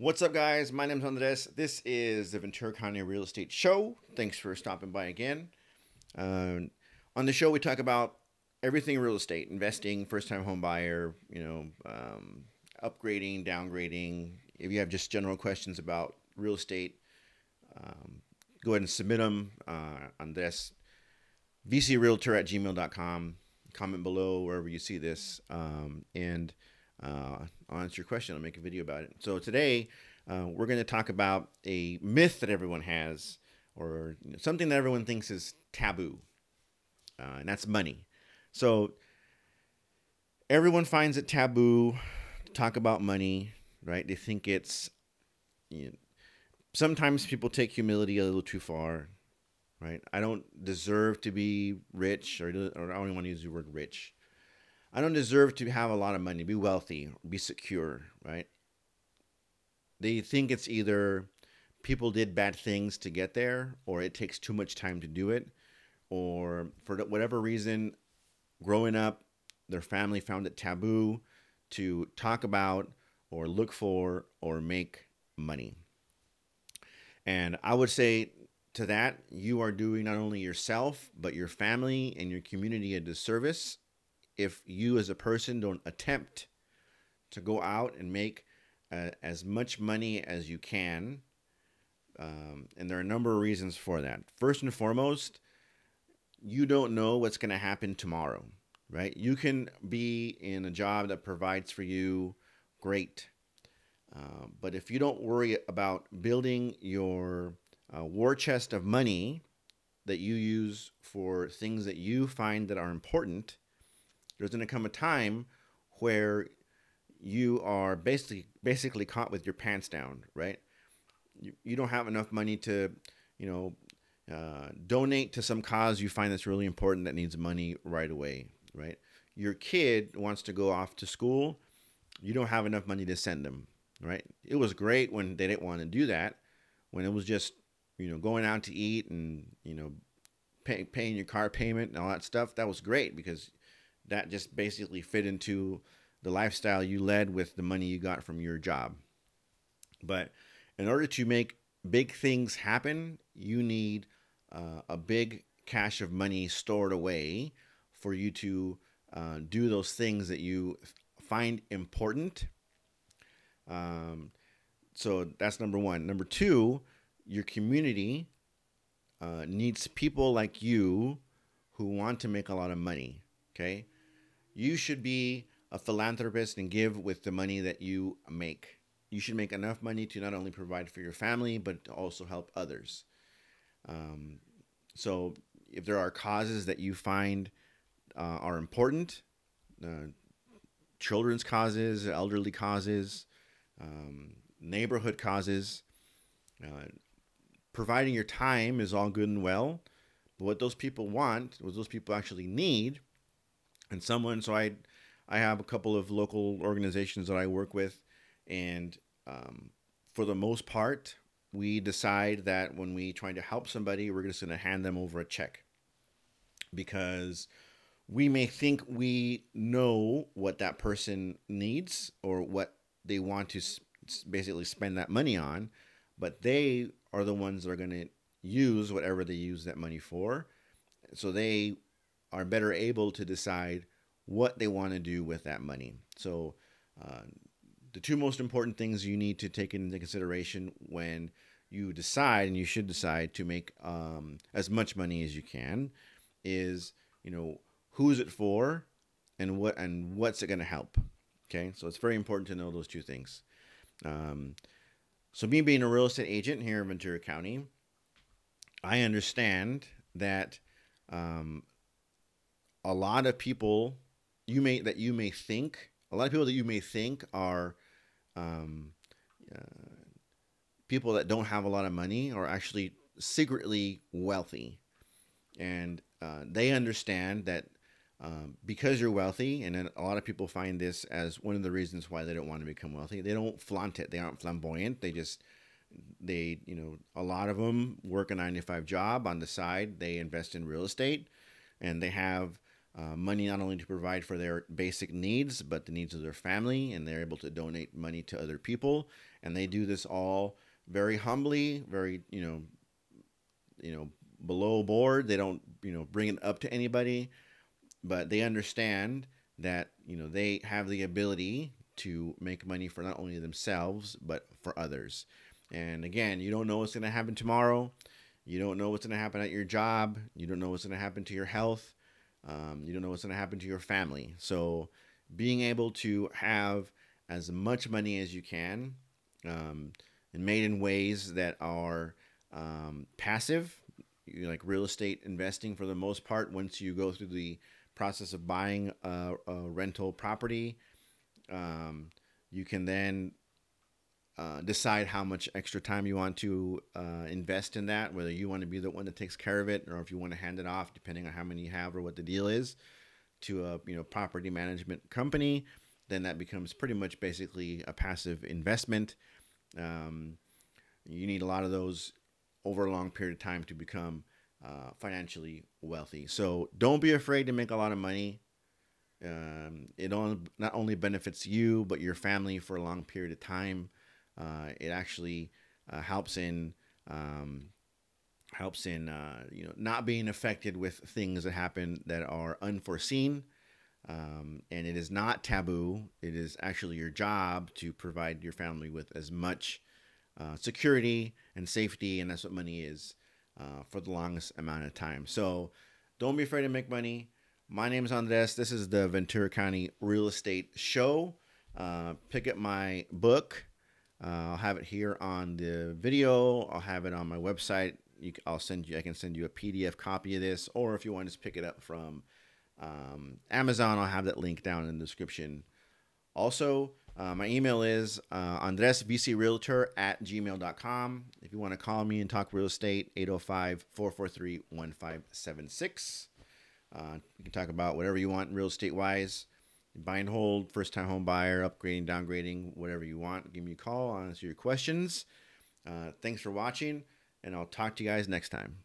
What's up, guys? My name is Andres. This is the Ventura County Real Estate Show. Thanks for stopping by again. Uh, on the show, we talk about everything real estate, investing, first-time home buyer, you know, um, upgrading, downgrading. If you have just general questions about real estate, um, go ahead and submit them uh, this vcrealtor at gmail.com. Comment below wherever you see this, um, and uh, I'll answer your question. I'll make a video about it. So today, uh, we're going to talk about a myth that everyone has, or you know, something that everyone thinks is taboo, uh, and that's money. So everyone finds it taboo to talk about money, right? They think it's. You know, sometimes people take humility a little too far, right? I don't deserve to be rich, or, or I don't even want to use the word rich. I don't deserve to have a lot of money, be wealthy, be secure, right? They think it's either people did bad things to get there, or it takes too much time to do it, or for whatever reason, growing up, their family found it taboo to talk about, or look for, or make money. And I would say to that, you are doing not only yourself, but your family and your community a disservice if you as a person don't attempt to go out and make uh, as much money as you can. Um, and there are a number of reasons for that. First and foremost, you don't know what's going to happen tomorrow, right? You can be in a job that provides for you, great. Uh, but if you don't worry about building your uh, war chest of money that you use for things that you find that are important, there's going to come a time where you are basically basically caught with your pants down, right? You, you don't have enough money to, you know, uh, donate to some cause you find that's really important that needs money right away, right? Your kid wants to go off to school, you don't have enough money to send them, right? It was great when they didn't want to do that, when it was just, you know, going out to eat and, you know, pay, paying your car payment and all that stuff. That was great because that just basically fit into the lifestyle you led with the money you got from your job. But in order to make big things happen, you need uh, a big cache of money stored away for you to uh, do those things that you find important. Um, so that's number one. Number two, your community uh, needs people like you who want to make a lot of money. Okay you should be a philanthropist and give with the money that you make. You should make enough money to not only provide for your family, but also help others. Um, so, if there are causes that you find uh, are important, uh, children's causes, elderly causes, um, neighborhood causes, uh, providing your time is all good and well. But what those people want, what those people actually need, and someone so i i have a couple of local organizations that i work with and um, for the most part we decide that when we try to help somebody we're just going to hand them over a check. Because we may think we know what that person needs or what they want to basically spend that money on but they are the ones that are going to use whatever they use that money for. So they are better able to decide what they want to do with that money. So, uh, the two most important things you need to take into consideration when you decide, and you should decide to make um, as much money as you can, is you know who's it for, and what and what's it going to help. Okay, so it's very important to know those two things. Um, so, me being a real estate agent here in Ventura County, I understand that um, a lot of people you may that you may think a lot of people that you may think are um, uh, people that don't have a lot of money are actually secretly wealthy, and uh, they understand that um, because you're wealthy, and a lot of people find this as one of the reasons why they don't want to become wealthy. They don't flaunt it. They aren't flamboyant. They just they you know a lot of them work a 9 to 5 job on the side. They invest in real estate, and they have uh, money not only to provide for their basic needs, but the needs of their family, and they're able to donate money to other people. And they do this all very humbly, very you know, you know, below board. They don't you know bring it up to anybody, but they understand that you know they have the ability to make money for not only themselves but for others. And again, you don't know what's going to happen tomorrow. You don't know what's going to happen at your job. You don't know what's going to happen to your health. Um, you don't know what's going to happen to your family. So, being able to have as much money as you can um, and made in ways that are um, passive, like real estate investing for the most part, once you go through the process of buying a, a rental property, um, you can then uh, decide how much extra time you want to uh, invest in that, whether you want to be the one that takes care of it or if you want to hand it off, depending on how many you have or what the deal is, to a you know property management company. Then that becomes pretty much basically a passive investment. Um, you need a lot of those over a long period of time to become uh, financially wealthy. So don't be afraid to make a lot of money. Um, it on, not only benefits you, but your family for a long period of time. Uh, it actually uh, helps in um, helps in uh, you know not being affected with things that happen that are unforeseen. Um, and it is not taboo. It is actually your job to provide your family with as much uh, security and safety, and that's what money is uh, for the longest amount of time. So don't be afraid to make money. My name is Andres. This is the Ventura County Real Estate Show. Uh, pick up my book. Uh, I'll have it here on the video. I'll have it on my website. You, I'll send you. I can send you a PDF copy of this, or if you want to just pick it up from um, Amazon, I'll have that link down in the description. Also, uh, my email is uh, at gmail.com. If you want to call me and talk real estate, 805 443 1576. Uh, you can talk about whatever you want real estate wise. Buy and hold, first time home buyer, upgrading, downgrading, whatever you want. Give me a call, I'll answer your questions. Uh, thanks for watching, and I'll talk to you guys next time.